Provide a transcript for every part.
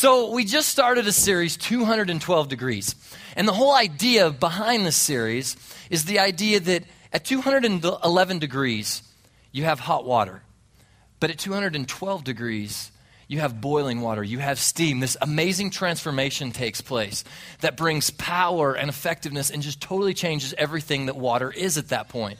So, we just started a series, 212 Degrees. And the whole idea behind this series is the idea that at 211 degrees, you have hot water. But at 212 degrees, you have boiling water, you have steam. This amazing transformation takes place that brings power and effectiveness and just totally changes everything that water is at that point.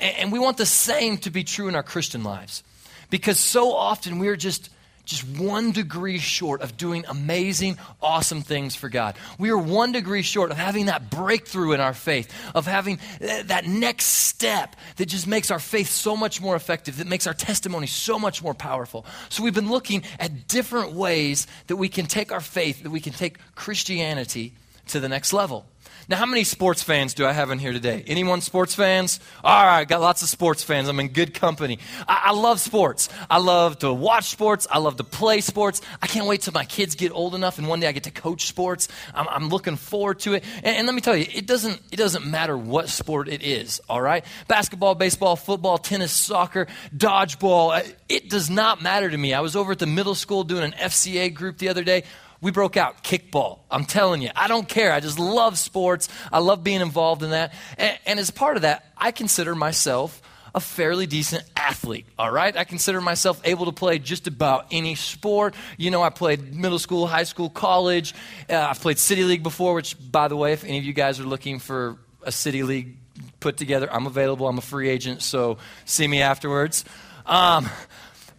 And we want the same to be true in our Christian lives because so often we're just just one degree short of doing amazing, awesome things for God. We are one degree short of having that breakthrough in our faith, of having eh, that next step that just makes our faith so much more effective, that makes our testimony so much more powerful. So we've been looking at different ways that we can take our faith, that we can take Christianity to the next level. Now, how many sports fans do I have in here today? Anyone sports fans? All right, got lots of sports fans. I'm in good company. I, I, love sports. I love to watch sports. I love to play sports. I can't wait till my kids get old enough and one day I get to coach sports. I'm, I'm looking forward to it. And, and let me tell you, it doesn't, it doesn't matter what sport it is, all right? Basketball, baseball, football, tennis, soccer, dodgeball. Uh, it does not matter to me. I was over at the middle school doing an FCA group the other day we broke out kickball. I'm telling you, I don't care. I just love sports. I love being involved in that. And, and, as part of that, I consider myself a fairly decent athlete, all right? I consider myself able to play just about any sport. You know, I played middle school, high school, college. Uh, I've played City League before, which, by the way, if any of you guys are looking for a City League put together, I'm available. I'm a free agent, so see me afterwards. Um,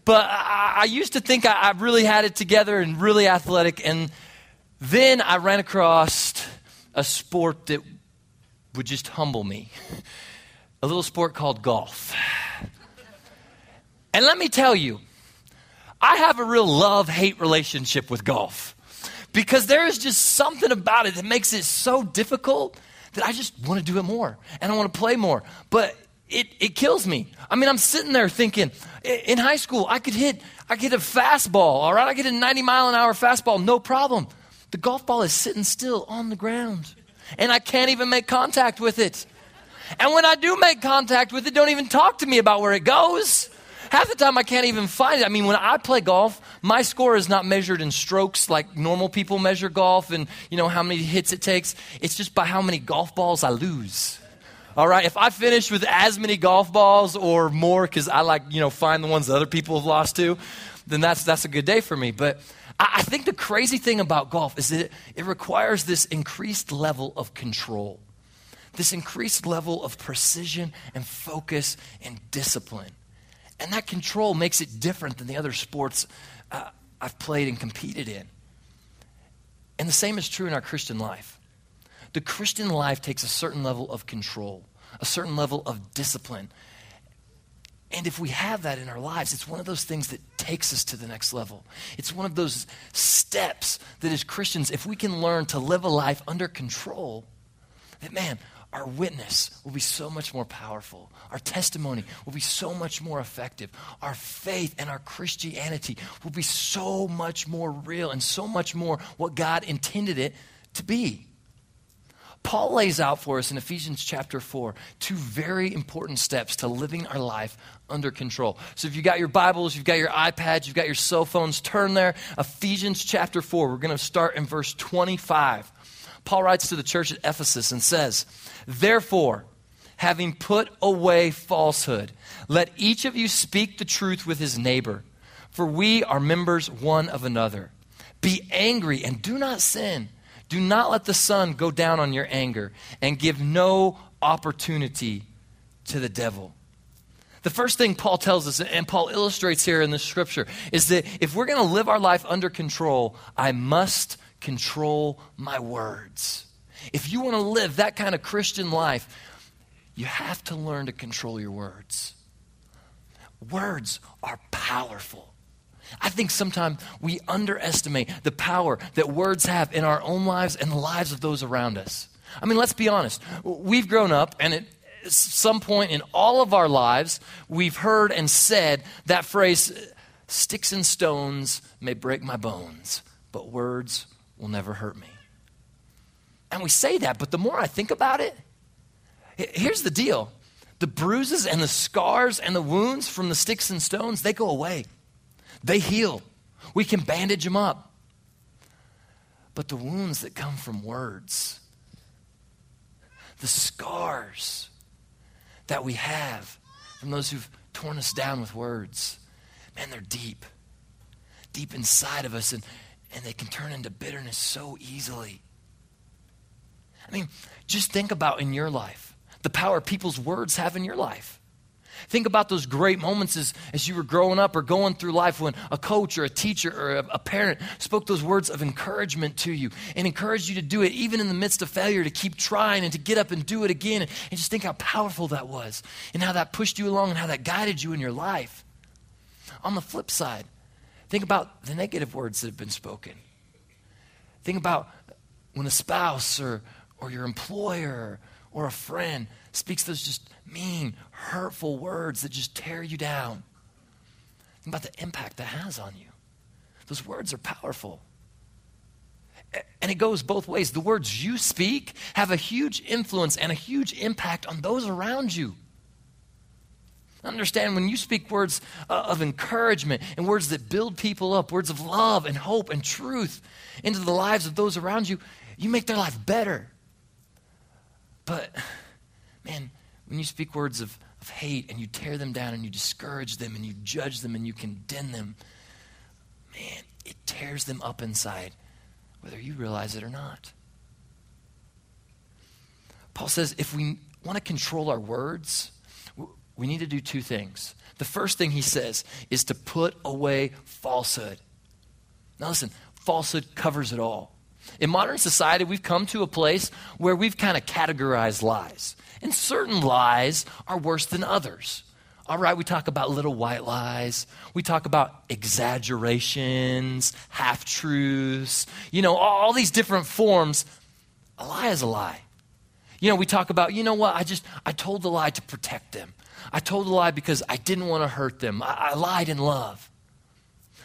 but I, I used to think I, I really had it together and really athletic. And then I ran across a sport that would just humble me a little sport called golf. And let me tell you, I have a real love hate relationship with golf because there is just something about it that makes it so difficult that I just want to do it more and I want to play more. But it, it kills me. I mean, I'm sitting there thinking, in high school, I could hit, I could hit a fastball, all right? I could hit a 90 mile an hour fastball, no problem. The golf ball is sitting still on the ground, and I can't even make contact with it. And when I do make contact with it, don't even talk to me about where it goes. Half the time I can't even find it. I mean, when I play golf, my score is not measured in strokes like normal people measure golf and, you know, how many hits it takes. It's just by how many golf balls I lose. All right, if I finish with as many golf balls or more, because I like, you know, find the ones that other people have lost to, then that's, that's a good day for me. But I, I think the crazy thing about golf is that it, it requires this increased level of control, this increased level of precision and focus and discipline. And that control makes it different than the other sports uh, I've played and competed in. And the same is true in our Christian life the Christian life takes a certain level of control, a certain level of discipline. And if we have that in our lives, it's one of those things that takes us to the next level. It's one of those steps that as Christians, if we can learn to live a life under control, that man, our witness will be so much more powerful. Our testimony will be so much more effective. Our faith and our Christianity will be so much more real and so much more what God intended it to be. Paul lays out for us in Ephesians chapter 4 two very important steps to living our life under control. So if you've got your Bibles, you've got your iPads, you've got your cell phones, turn there. Ephesians chapter 4. We're going to start in verse 25. Paul writes to the church at Ephesus and says, Therefore, having put away falsehood, let each of you speak the truth with his neighbor, for we are members one of another. Be angry and do not sin. Do not let the sun go down on your anger and give no opportunity to the devil. The first thing Paul tells us, and Paul illustrates here in this scripture, is that if we're going to live our life under control, I must control my words. If you want to live that kind of Christian life, you have to learn to control your words. Words are powerful. I think sometimes we underestimate the power that words have in our own lives and the lives of those around us. I mean, let's be honest. We've grown up, and at some point in all of our lives, we've heard and said that phrase sticks and stones may break my bones, but words will never hurt me. And we say that, but the more I think about it, here's the deal the bruises and the scars and the wounds from the sticks and stones, they go away. They heal. We can bandage them up. but the wounds that come from words, the scars that we have from those who've torn us down with words, man, they're deep, deep inside of us, and, and they can turn into bitterness so easily. I mean, just think about in your life the power people's words have in your life. Think about those great moments as, as you were growing up or going through life when a coach or a teacher or a, a, parent spoke those words of encouragement to you and encouraged you to do it even in the midst of failure, to keep trying and to get up and do it again. And, and just think how powerful that was and how that pushed you along and how that guided you in your life. On the flip side, think about the negative words that have been spoken. Think about when a spouse or, or your employer or a friend speaks those just mean, hurtful words that just tear you down. Think about the impact that has on you. Those words are powerful. And it goes both ways. The words you speak have a huge influence and a huge impact on those around you. Understand when you speak words uh, of encouragement and words that build people up, words of love and hope and truth into the lives of those around you, you make their life better. But, man, when you speak words of, of hate and you tear them down and you discourage them and you judge them and you condemn them, man, it tears them up inside, whether you realize it or not. Paul says if we want to control our words, we need to do two things. The first thing he says is to put away falsehood. Now, listen, falsehood covers it all. In modern society, we've come to a place where we've kind of categorized lies. And certain lies are worse than others. All right, we talk about little white lies. We talk about exaggerations, half truths, you know, all these different forms. A lie is a lie. You know, we talk about, you know what, I just, I told the lie to protect them. I told the lie because I didn't want to hurt them. I, I lied in love.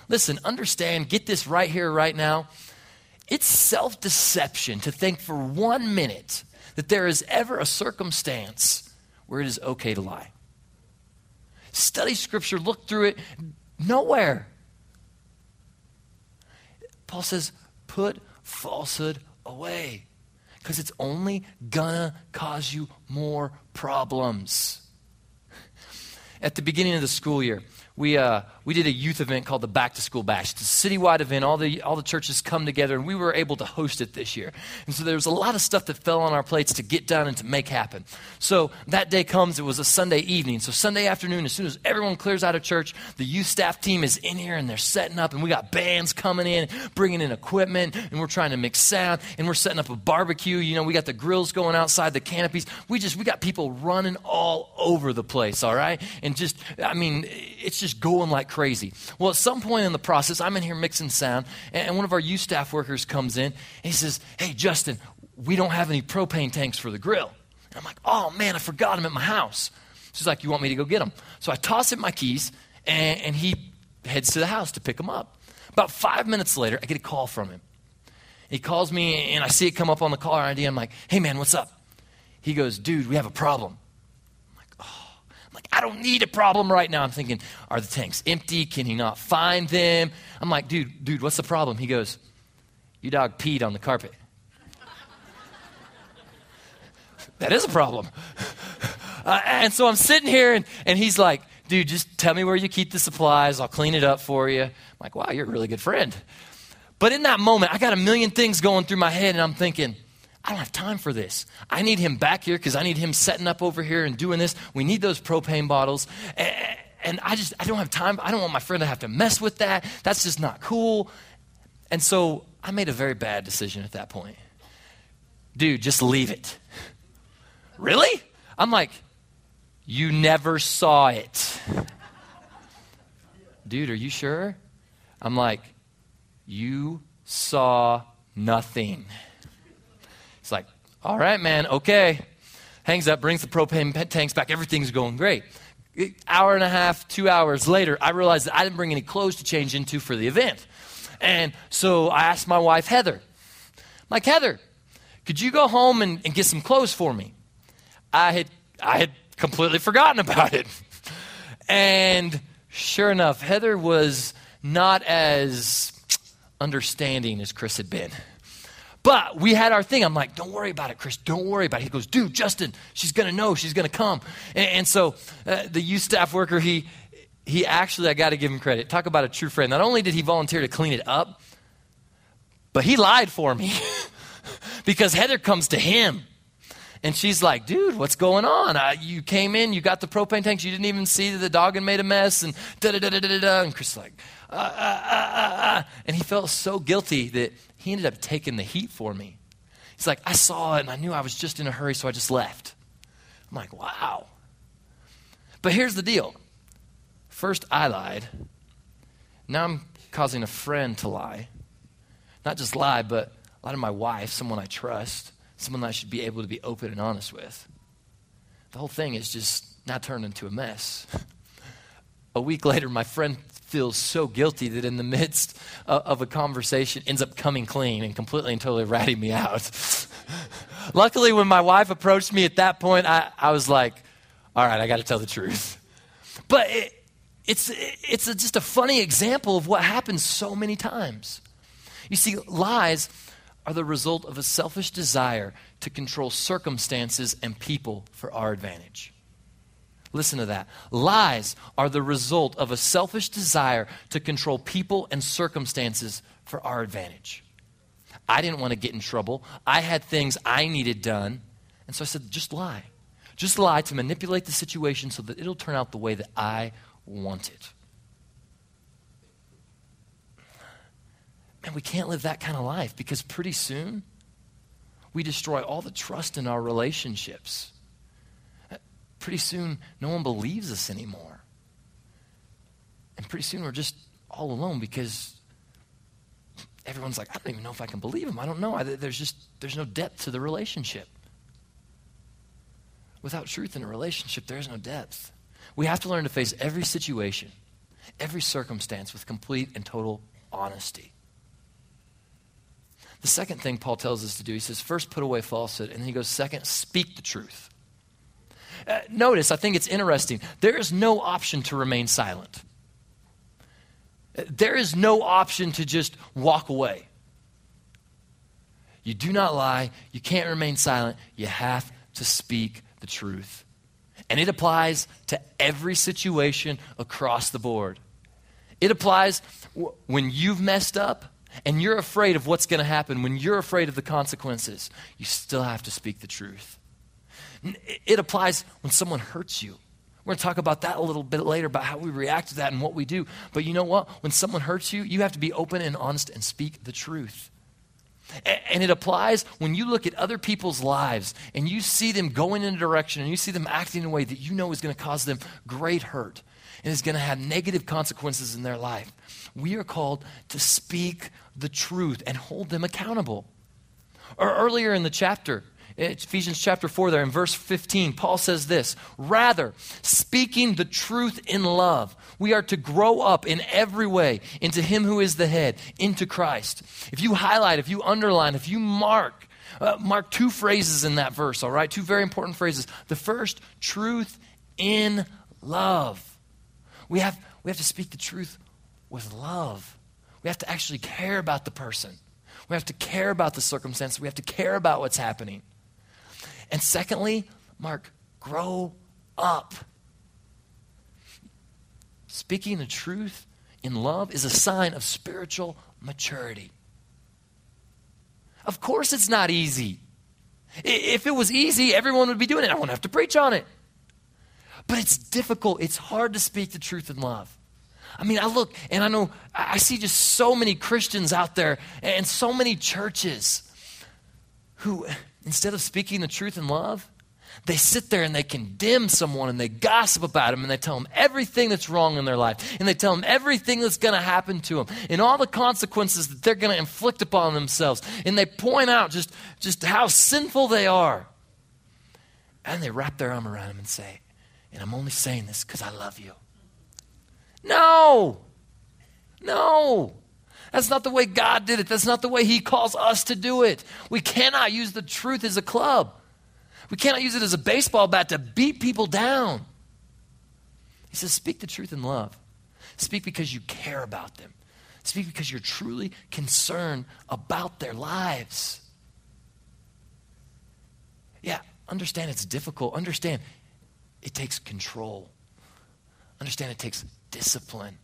Listen, understand, get this right here, right now. It's self deception to think for one minute that there is ever a circumstance where it is okay to lie. Study Scripture, look through it, nowhere. Paul says, put falsehood away because it's only gonna cause you more problems. At the beginning of the school year, we, uh, we did a youth event called the Back to School Bash. It's a citywide event. All the, all the churches come together, and we were able to host it this year. And so there was a lot of stuff that fell on our plates to get done and to make happen. So that day comes, it was a Sunday evening. So Sunday afternoon, as soon as everyone clears out of church, the youth staff team is in here and they're setting up, and we got bands coming in, bringing in equipment, and we're trying to mix sound, and we're setting up a barbecue. You know, we got the grills going outside, the canopies. We just, we got people running all over the place, all right? And just, I mean, it's just going like crazy crazy. Well, at some point in the process, I'm in here mixing sound, and one of our youth staff workers comes in, and he says, Hey, Justin, we don't have any propane tanks for the grill. And I'm like, Oh, man, I forgot them at my house. She's like, You want me to go get them? So I toss him my keys, and, and he heads to the house to pick them up. About five minutes later, I get a call from him. He calls me, and I see it come up on the caller ID. I'm like, Hey, man, what's up? He goes, Dude, we have a problem. I don't need a problem right now. I'm thinking, are the tanks empty? Can he not find them? I'm like, dude, dude, what's the problem? He goes, you dog peed on the carpet. that is a problem. Uh, and so I'm sitting here, and, and he's like, dude, just tell me where you keep the supplies. I'll clean it up for you. I'm like, wow, you're a really good friend. But in that moment, I got a million things going through my head, and I'm thinking, I don't have time for this. I need him back here because I need him setting up over here and doing this. We need those propane bottles. And I just, I don't have time. I don't want my friend to have to mess with that. That's just not cool. And so I made a very bad decision at that point. Dude, just leave it. Really? I'm like, you never saw it. Dude, are you sure? I'm like, you saw nothing. It's like, all right, man, okay. Hangs up, brings the propane tanks back. Everything's going great. Hour and a half, two hours later, I realized that I didn't bring any clothes to change into for the event. And so I asked my wife, Heather, like, Heather, could you go home and, and get some clothes for me? I had, I had completely forgotten about it. And sure enough, Heather was not as understanding as Chris had been. But we had our thing. I'm like, don't worry about it, Chris. Don't worry about it. He goes, dude, Justin, she's going to know. She's going to come. And, and so uh, the youth staff worker, he, he actually, I got to give him credit. Talk about a true friend. Not only did he volunteer to clean it up, but he lied for me because Heather comes to him. And she's like, dude, what's going on? Uh, you came in, you got the propane tanks, you didn't even see that the dog had made a mess, and da da da da da da. And Chris is like, uh, uh, uh, uh, and he felt so guilty that he ended up taking the heat for me. He's like, I saw it and I knew I was just in a hurry, so I just left. I'm like, wow. But here's the deal first, I lied. Now I'm causing a friend to lie. Not just lie, but lie to my wife, someone I trust someone I should be able to be open and honest with. The whole thing is just now turned into a mess. a week later, my friend feels so guilty that in the midst of, of a conversation ends up coming clean and completely and totally ratting me out. Luckily, when my wife approached me at that point, I, I was like, all right, I got to tell the truth. But it, it's, it's a, just a funny example of what happens so many times. You see, lies are the result of a selfish desire to control circumstances and people for our advantage. Listen to that. Lies are the result of a selfish desire to control people and circumstances for our advantage. I didn't want to get in trouble. I had things I needed done. And so I said, just lie. Just lie to manipulate the situation so that it'll turn out the way that I want it. Man, we can't live that kind of life because pretty soon we destroy all the trust in our relationships. Pretty soon, no one believes us anymore. And pretty soon, we're just all alone because everyone's like, I don't even know if I can believe him. I don't know. I, there's just there's no depth to the relationship. Without truth in a relationship, there is no depth. We have to learn to face every situation, every circumstance with complete and total honesty. The second thing Paul tells us to do, he says, first put away falsehood. And then he goes, second, speak the truth. Uh, notice, I think it's interesting. There is no option to remain silent. Uh, there is no option to just walk away. You do not lie. You can't remain silent. You have to speak the truth. And it applies to every situation across the board. It applies when you've messed up and you're afraid of what's going to happen, when you're afraid of the consequences, you still have to speak the truth. It applies when someone hurts you. We're going to talk about that a little bit later about how we react to that and what we do. But you know what? When someone hurts you, you have to be open and honest and speak the truth. And it applies when you look at other people's lives and you see them going in a direction and you see them acting in a way that you know is going to cause them great hurt and is going to have negative consequences in their life. We are called to speak the truth and hold them accountable. Or earlier in the chapter, Ephesians chapter 4, there in verse 15, Paul says this Rather, speaking the truth in love, we are to grow up in every way into Him who is the head, into Christ. If you highlight, if you underline, if you mark, uh, mark two phrases in that verse, all right? Two very important phrases. The first, truth in love. We have, we have to speak the truth with love. We have to actually care about the person. We have to care about the circumstance. We have to care about what's happening. And secondly, Mark, grow up. Speaking the truth in love is a sign of spiritual maturity. Of course, it's not easy. If it was easy, everyone would be doing it. I wouldn't have to preach on it. But it's difficult. It's hard to speak the truth in love. I mean, I look and I know, I see just so many Christians out there and so many churches who, instead of speaking the truth in love, they sit there and they condemn someone and they gossip about them and they tell them everything that's wrong in their life and they tell them everything that's going to happen to them and all the consequences that they're going to inflict upon themselves and they point out just, just how sinful they are and they wrap their arm around them and say and i'm only saying this because i love you no. No. That's not the way God did it. That's not the way He calls us to do it. We cannot use the truth as a club. We cannot use it as a baseball bat to beat people down. He says, Speak the truth in love. Speak because you care about them. Speak because you're truly concerned about their lives. Yeah, understand it's difficult. Understand it takes control. Understand it takes discipline.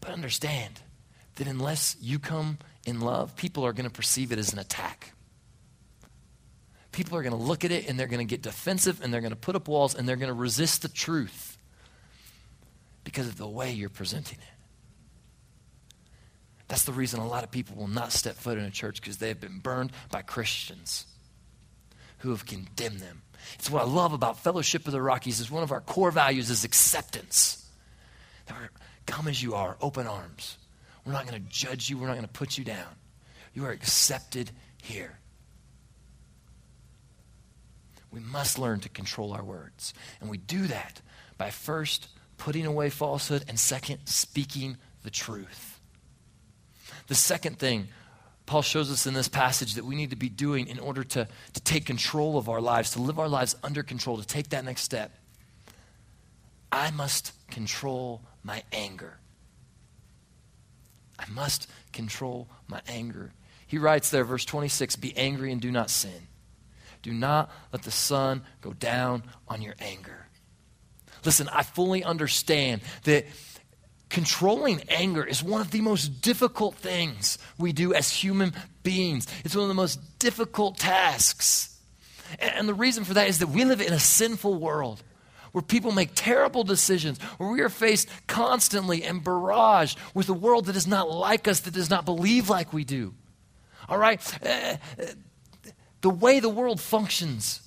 But understand that unless you come in love, people are going to perceive it as an attack. People are going to look at it and they're going to get defensive and they're going to put up walls and they're going to resist the truth because of the way you're presenting it. That's the reason a lot of people will not step foot in a church because they have been burned by Christians who have condemned them. It's what I love about Fellowship of the Rockies is one of our core values is acceptance. Come as you are, open arms. We're not going to judge you. We're not going to put you down. You are accepted here. We must learn to control our words. And we do that by first putting away falsehood and second, speaking the truth. The second thing Paul shows us in this passage that we need to be doing in order to, to take control of our lives, to live our lives under control, to take that next step. I must control my anger. I must control my anger. He writes there, verse 26 Be angry and do not sin. Do not let the sun go down on your anger. Listen, I fully understand that controlling anger is one of the most difficult things we do as human beings. It's one of the most difficult tasks. And the reason for that is that we live in a sinful world where people make terrible decisions, where we are faced constantly and barraged with a world that is not like us, that does not believe like we do. All right? The way the world functions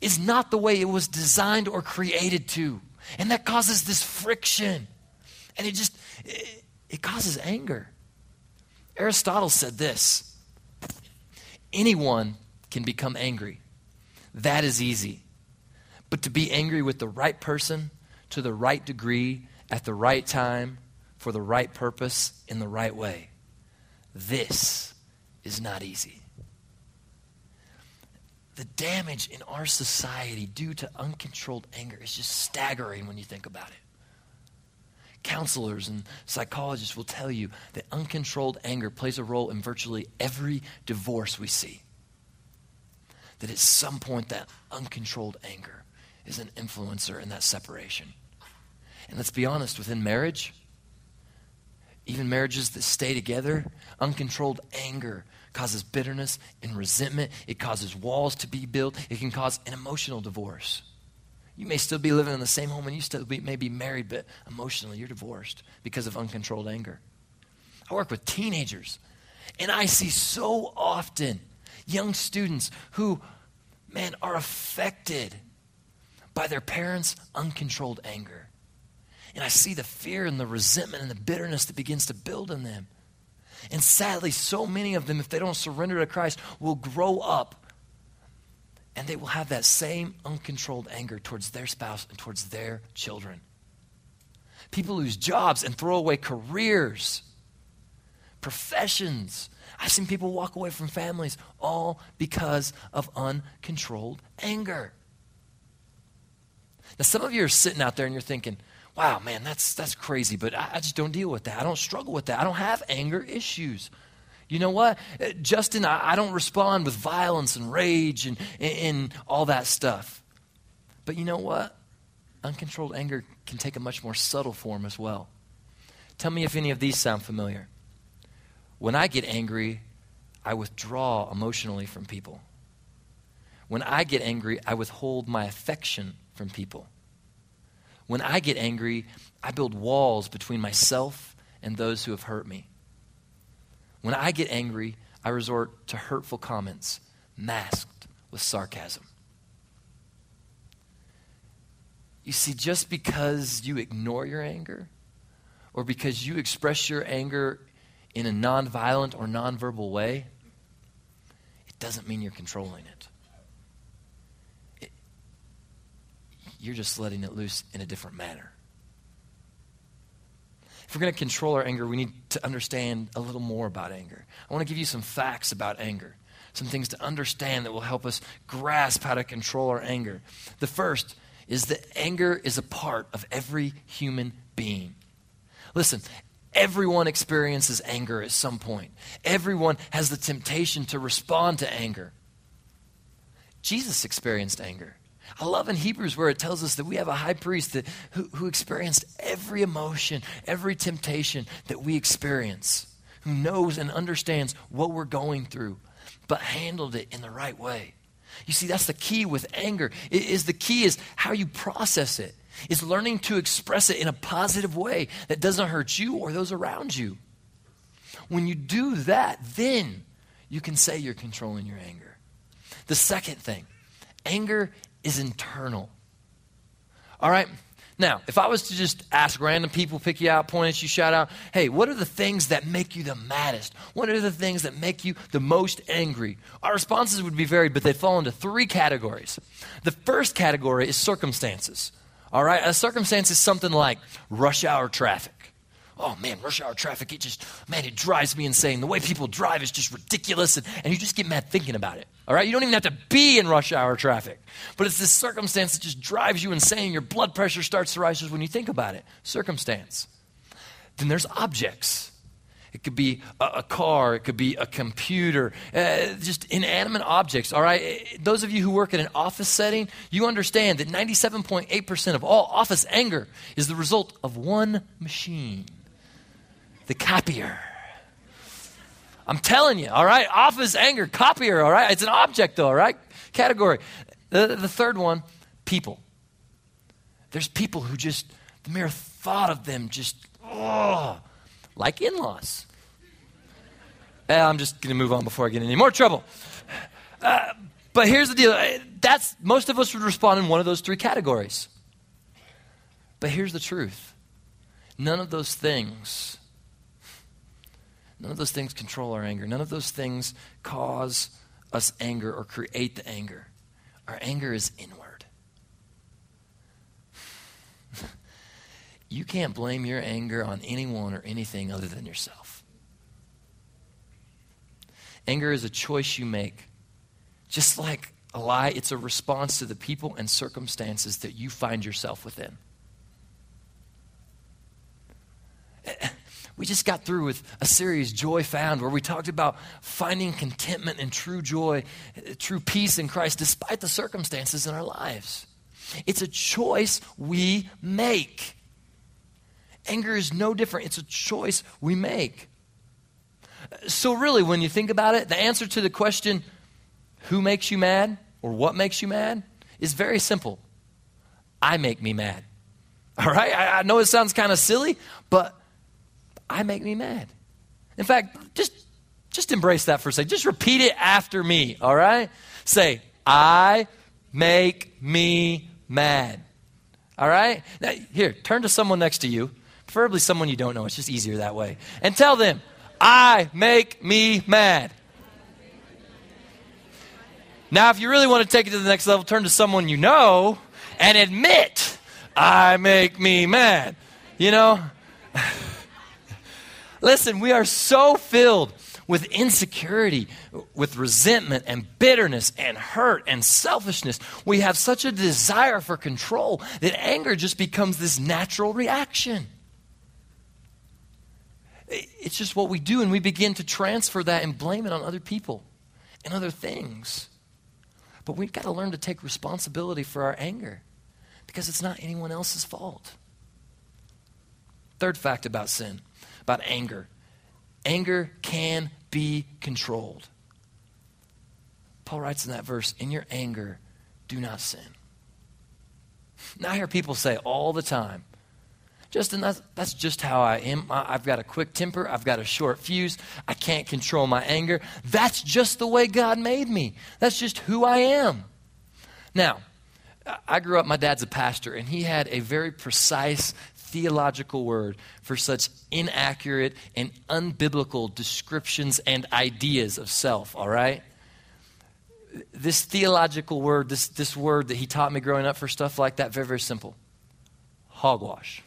is not the way it was designed or created to. And that causes this friction. And it just, it, it causes anger. Aristotle said this anyone can become angry. That is easy. But to be angry with the right person, to the right degree, at the right time, for the right purpose, in the right way, this is not easy. The damage in our society due to uncontrolled anger is just staggering when you think about it. Counselors and psychologists will tell you that uncontrolled anger plays a role in virtually every divorce we see. That at some point, that uncontrolled anger is an influencer in that separation. And let's be honest, within marriage, even marriages that stay together, uncontrolled anger causes bitterness and resentment. It causes walls to be built. It can cause an emotional divorce. You may still be living in the same home and you still be, may be married, but emotionally you're divorced because of uncontrolled anger. I work with teenagers, and I see so often young students who, man, are affected by their parents' uncontrolled anger. And I see the fear and the resentment and the bitterness that begins to build in them. And sadly, so many of them, if they don't surrender to Christ, will grow up and they will have that same uncontrolled anger towards their spouse and towards their children. People lose jobs and throw away careers, professions. I've seen people walk away from families all because of uncontrolled anger. Now, some of you are sitting out there and you're thinking, wow, man, that's, that's crazy, but I, I just don't deal with that. I don't struggle with that. I don't have anger issues. You know what? Uh, Justin, I, I don't respond with violence and rage and, and, and all that stuff. But you know what? Uncontrolled anger can take a much more subtle form as well. Tell me if any of these sound familiar. When I get angry, I withdraw emotionally from people. When I get angry, I withhold my affection from people. When I get angry, I build walls between myself and those who have hurt me. When I get angry, I resort to hurtful comments masked with sarcasm. You see, just because you ignore your anger or because you express your anger in a nonviolent or nonverbal way, it doesn't mean you're controlling it. You're just letting it loose in a different manner. If we're going to control our anger, we need to understand a little more about anger. I want to give you some facts about anger, some things to understand that will help us grasp how to control our anger. The first is that anger is a part of every human being. Listen, everyone experiences anger at some point, everyone has the temptation to respond to anger. Jesus experienced anger. I love in Hebrews where it tells us that we have a high priest that, who, who experienced every emotion, every temptation that we experience, who knows and understands what we're going through, but handled it in the right way. You see, that's the key with anger. It is the key is how you process it. Is learning to express it in a positive way that doesn't hurt you or those around you. When you do that, then you can say you're controlling your anger. The second thing, anger is internal. All right? Now, if I was to just ask random people, pick you out, point at you, shout out, hey, what are the things that make you the maddest? What are the things that make you the most angry? Our responses would be varied, but they fall into three categories. The first category is circumstances. All right? A circumstance is something like rush hour traffic oh man, rush hour traffic, it just, man, it drives me insane. The way people drive is just ridiculous, and, and you just get mad thinking about it. All right? You don't even have to be in rush hour traffic. But it's this circumstance that just drives you insane. Your blood pressure starts to rise just when you think about it. Circumstance. Then there's objects. It could be a, a, car, it could be a computer, uh, just inanimate objects, all right? Those of you who work in an office setting, you understand that 97.8% of all office anger is the result of one machine the copier. I'm telling you, all right? Office anger, copier, all right? It's an object, though, all right? Category. The, the third one, people. There's people who just, the mere thought of them just, oh, like in laws. Eh, I'm just going to move on before I get any more trouble. Uh, but here's the deal that's most of us would respond in one of those three categories. But here's the truth none of those things None of those things control our anger. None of those things cause us anger or create the anger. Our anger is inward. you can't blame your anger on anyone or anything other than yourself. Anger is a choice you make. Just like a lie, it's a response to the people and circumstances that you find yourself within. We just got through with a series, Joy Found, where we talked about finding contentment and true joy, true peace in Christ, despite the circumstances in our lives. It's a choice we make. Anger is no different, it's a choice we make. So, really, when you think about it, the answer to the question, who makes you mad or what makes you mad, is very simple. I make me mad. All right? I, I know it sounds kind of silly, but I make me mad. In fact, just just embrace that for a second. Just repeat it after me, all right? Say, I make me mad. All right? Now, here, turn to someone next to you, preferably someone you don't know. It's just easier that way. And tell them, I make me mad. Now, if you really want to take it to the next level, turn to someone you know and admit, I make me mad. You know? Listen, we are so filled with insecurity, with resentment and bitterness and hurt and selfishness. We have such a desire for control that anger just becomes this natural reaction. It's just what we do, and we begin to transfer that and blame it on other people and other things. But we've got to learn to take responsibility for our anger because it's not anyone else's fault. Third fact about sin about anger. Anger can be controlled. Paul writes in that verse, in your anger, do not sin. Now I hear people say all the time, Justin, that's, that's just how I am. I, I've got a quick temper. I've got a short fuse. I can't control my anger. That's just the way God made me. That's just who I am. Now, I grew up, my dad's a pastor, and he had a very precise theological word for such inaccurate and unbiblical descriptions and ideas of self, all right? This theological word, this, this word that he taught me growing up for stuff like that, very, very simple hogwash.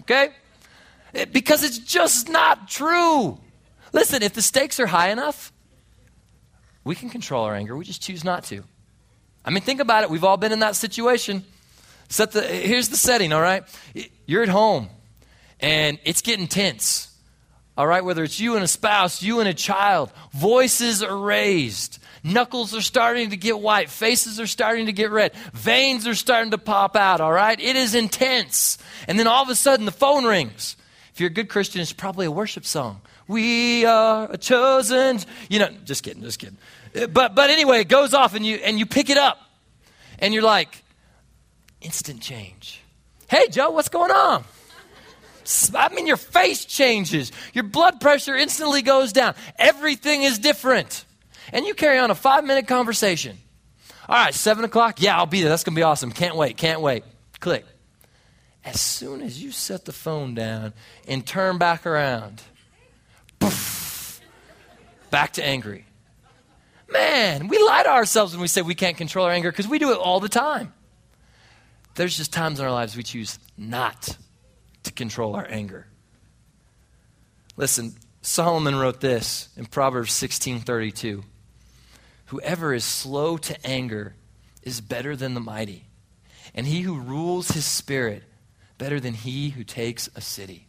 Okay? Because it's just not true. Listen, if the stakes are high enough, we can control our anger. We just choose not to. I mean, think about it. We've all been in that situation. Set the, here's the setting, all right? You're at home and it's getting tense. All right, whether it's you and a spouse, you and a child, voices are raised. Knuckles are starting to get white. Faces are starting to get red. Veins are starting to pop out, all right? It is intense. And then all of a sudden the phone rings. If you're a good Christian, it's probably a worship song. We are a chosen, you know, just kidding, just kidding. But but anyway, it goes off and you and you pick it up. And you're like, instant change. Hey Joe, what's going on? I mean, your face changes. Your blood pressure instantly goes down. Everything is different and you carry on a five minute conversation. All right, seven o'clock. Yeah, I'll be there. That's going to be awesome. Can't wait. Can't wait. Click. As soon as you set the phone down and turn back around, poof, back to angry. Man, we lie to ourselves when we say we can't control our anger because we do it all the time. There's just times in our lives we choose not to control our anger. Listen, Solomon wrote this in Proverbs 16:32. Whoever is slow to anger is better than the mighty, and he who rules his spirit better than he who takes a city.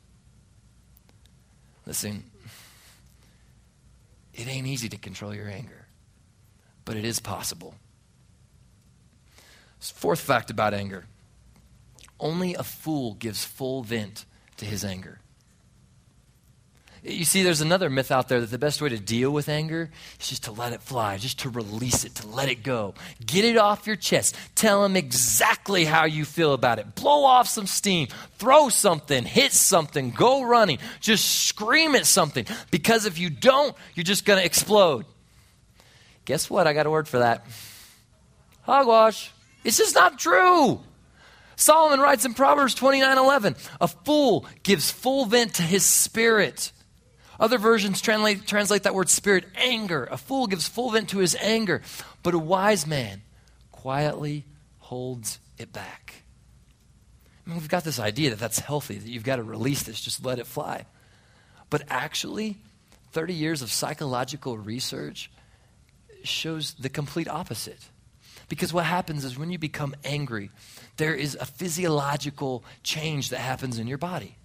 Listen, it ain't easy to control your anger, but it is possible. Fourth fact about anger only a fool gives full vent to his anger. You see, there's another myth out there that the best way to deal with anger is just to let it fly, just to release it, to let it go. Get it off your chest. Tell them exactly how you feel about it. Blow off some steam. Throw something, hit something, go running. Just scream at something. Because if you don't, you're just going to explode. Guess what? I got a word for that. Hogwash. It's just not true. Solomon writes in Proverbs 29 11, a fool gives full vent to his spirit. Other versions translate, translate that word spirit anger. A fool gives full vent to his anger, but a wise man quietly holds it back. I mean, we've got this idea that that's healthy, that you've got to release this, just let it fly. But actually, 30 years of psychological research shows the complete opposite. Because what happens is when you become angry, there is a physiological change that happens in your body.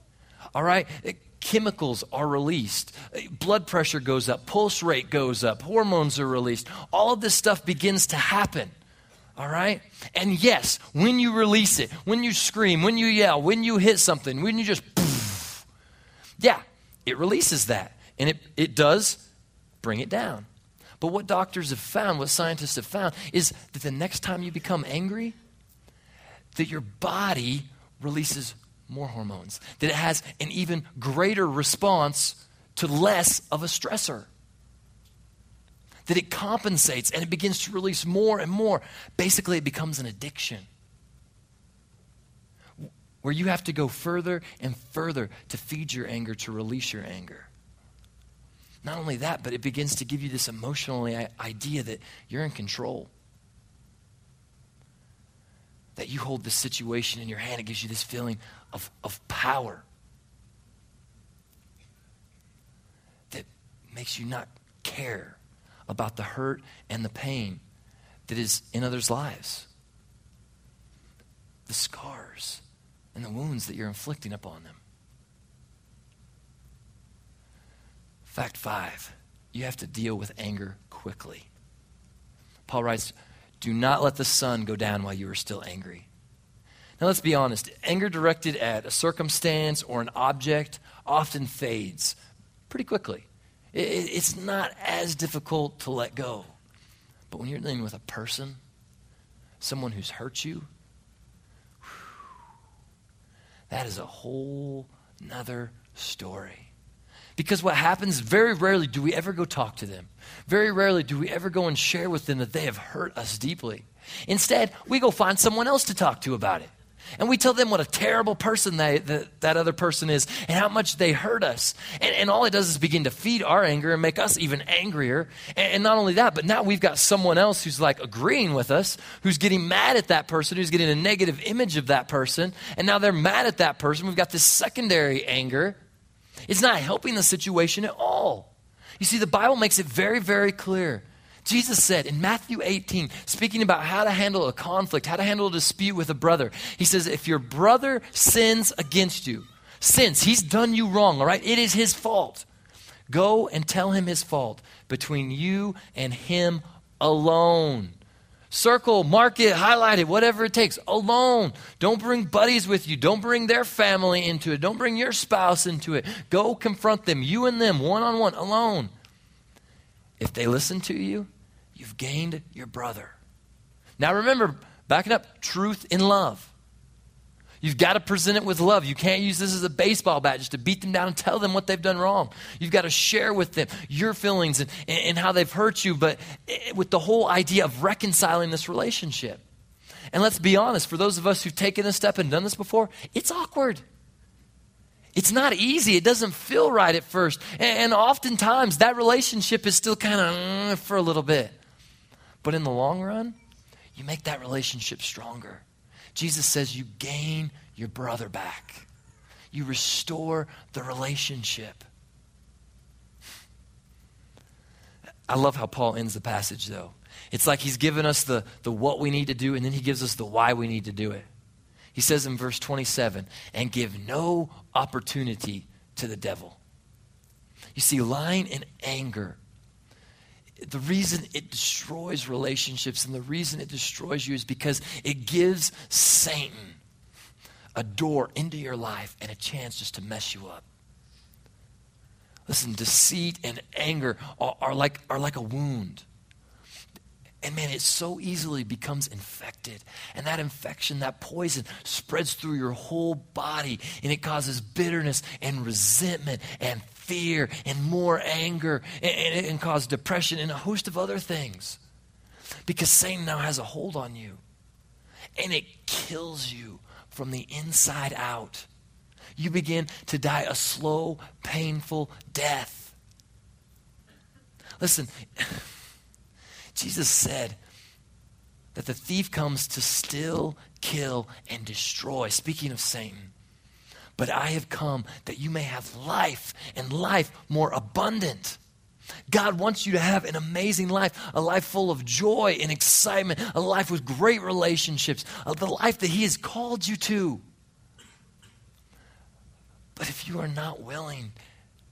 All right? It, chemicals are released. Blood pressure goes up, pulse rate goes up, hormones are released. All of this stuff begins to happen. All right? And yes, when you release it, when you scream, when you yell, when you hit something, when you just, poof, yeah, it releases that. And it, it does bring it down. But what doctors have found, what scientists have found, is that the next time you become angry, that your body releases more hormones, that it has an even greater response to less of a stressor. That it compensates and it begins to release more and more. Basically, it becomes an addiction where you have to go further and further to feed your anger, to release your anger. Not only that, but it begins to give you this emotional idea that you're in control that you hold the situation in your hand. It gives you this feeling of, of power that makes you not care about the hurt and the pain that is in others' lives, the scars and the wounds that you're inflicting upon them. Fact five, you have to deal with anger quickly. Paul writes, do not let the sun go down while you are still angry. Now, let's be honest. Anger directed at a circumstance or an object often fades pretty quickly. It's not as difficult to let go. But when you're dealing with a person, someone who's hurt you, that is a whole nother story. Because what happens, very rarely do we ever go talk to them. Very rarely do we ever go and share with them that they have hurt us deeply. Instead, we go find someone else to talk to about it. And we tell them what a terrible person they, that, that other person is and how much they hurt us. And, and, all it does is begin to feed our anger and make us even angrier. And, and not only that, but now we've got someone else who's like agreeing with us, who's getting mad at that person, who's getting a negative image of that person. And now they're mad at that person. We've got this secondary anger it's not helping the situation at all. You see, the Bible makes it very, very clear. Jesus said in Matthew 18, speaking about how to handle a conflict, how to handle a dispute with a brother, he says, If your brother sins against you, sins, he's done you wrong, all right? It is his fault. Go and tell him his fault between you and him alone. Circle, mark it, highlight it, whatever it takes. Alone. Don't bring buddies with you. Don't bring their family into it. Don't bring your spouse into it. Go confront them, you and them, one on one, alone. If they listen to you, you've gained your brother. Now remember, backing up, truth in love. You've got to present it with love. You can't use this as a baseball bat just to beat them down and tell them what they've done wrong. You've got to share with them your feelings and, and how they've hurt you, but with the whole idea of reconciling this relationship. And let's be honest, for those of us who've taken this step and done this before, it's awkward. It's not easy. It doesn't feel right at first. And, oftentimes that relationship is still kind of mm, for a little bit. But in the long run, you make that relationship stronger. Jesus says you gain your brother back, you restore the relationship. I love how Paul ends the passage, though. It's like he's given us the, the what we need to do, and then he gives us the why we need to do it. He says in verse 27 and give no opportunity to the devil. You see, lying and anger the reason it destroys relationships and the reason it destroys you is because it gives Satan a door into your life and a chance just to mess you up. Listen, deceit and anger are, are, like, are like a wound. And man, it so easily becomes infected. And that infection, that poison, spreads through your whole body. And it causes bitterness and resentment and fear and more anger and, and, cause depression and a host of other things. Because Satan now has a hold on you. And it kills you from the inside out. You begin to die a slow, painful death. Listen, Jesus said that the thief comes to steal, kill, and destroy. Speaking of Satan, but I have come that you may have life and life more abundant. God wants you to have an amazing life, a life full of joy and excitement, a life with great relationships, uh, the life that He has called you to. But if you are not willing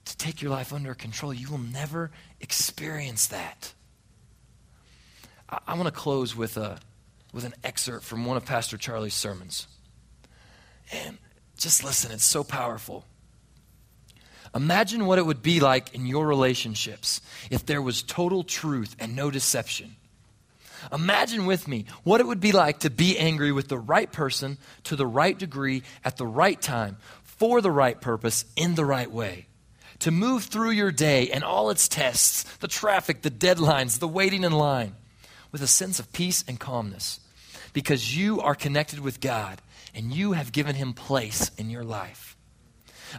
to take your life under control, you will never experience that. I, I want to close with, a, with an excerpt from one of Pastor Charlie's sermons. And just listen, it's so powerful. Imagine what it would be like in your relationships if there was total truth and no deception. Imagine with me what it would be like to be angry with the right person to the right degree at the right time for the right purpose in the right way. To move through your day and all its tests, the traffic, the deadlines, the waiting in line, with a sense of peace and calmness because you are connected with God and you have given him place in your life.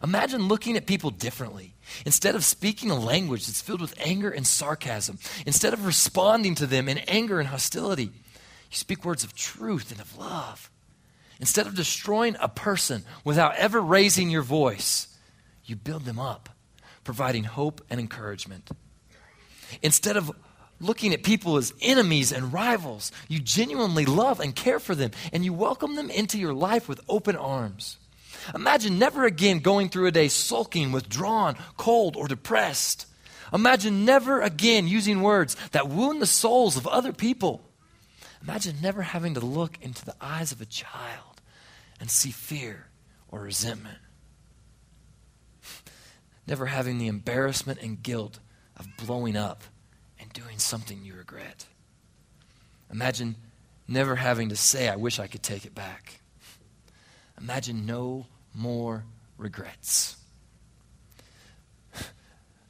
Imagine looking at people differently. Instead of speaking a language that's filled with anger and sarcasm, instead of responding to them in anger and hostility, you speak words of truth and of love. Instead of destroying a person without ever raising your voice, you build them up, providing hope and encouragement. Instead of looking at people as enemies and rivals. You genuinely love and care for them, and you welcome them into your life with open arms. Imagine never again going through a day sulking, withdrawn, cold, or depressed. Imagine never again using words that wound the souls of other people. Imagine never having to look into the eyes of a child and see fear or resentment. Never having the embarrassment and guilt of blowing up doing something you regret. Imagine never having to say, I wish I could take it back. Imagine no more regrets.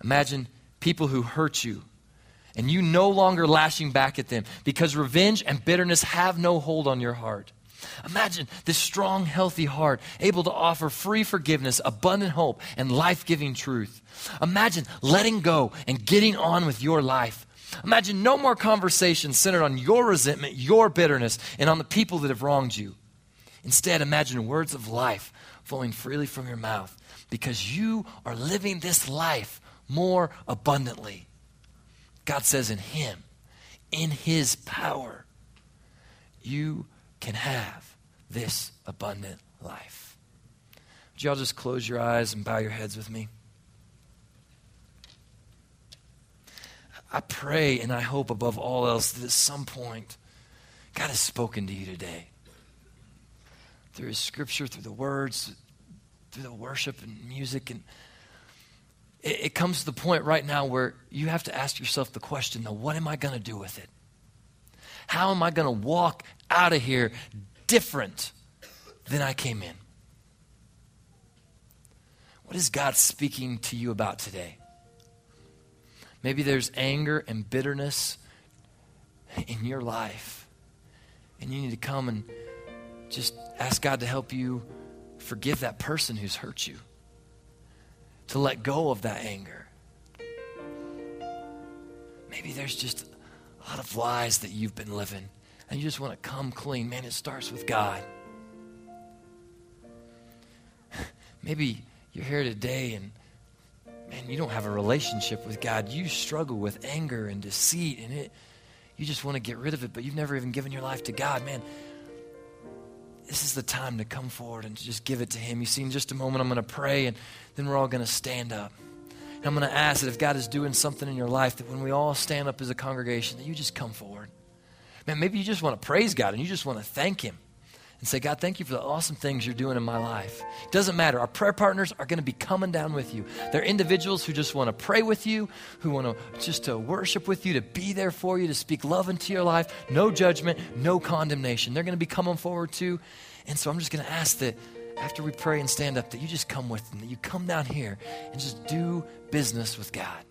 Imagine people who hurt you and you no longer lashing back at them because revenge and bitterness have no hold on your heart. Imagine this strong, healthy heart able to offer free forgiveness, abundant hope, and life giving truth. Imagine letting go and getting on with your life Imagine no more conversations centered on your resentment, your bitterness, and on the people that have wronged you. Instead, imagine words of life flowing freely from your mouth because you are living this life more abundantly. God says, in Him, in His power, you can have this abundant life. Would you all just close your eyes and bow your heads with me? I pray and I hope above all else that at some point, God has spoken to you today. Through his scripture, through the words, through the worship and music. And it, it comes to the point right now where you have to ask yourself the question, now, what am I going to do with it? How am I going to walk out of here different than I came in? What is God speaking to you about today? Maybe there's anger and bitterness in your life. And you need to come and just ask God to help you forgive that person who's hurt you, to let go of that anger. Maybe there's just a lot of lies that you've been living, and you just want to come clean. Man, it starts with God. Maybe you're here today and man, you don't have a relationship with God. You struggle with anger and deceit and it you just want to get rid of it, but you've never even given your life to God. Man, this is the time to come forward and just give it to Him. You see, in just a moment, I'm going to pray, and then we're all going to stand up. And I'm going to ask that if God is doing something in your life, that when we all stand up as a congregation, that you just come forward. Man, maybe you just want to praise God and you just want to thank Him and say, God, thank you for the awesome things you're doing in my life. It doesn't matter. Our prayer partners are going to be coming down with you. They're individuals who just want to pray with you, who want to just to worship with you, to be there for you, to speak love into your life. No judgment, no condemnation. They're going to be coming forward too. And so I'm just going to ask that after we pray and stand up, that you just come with them, that you come down here and just do business with God.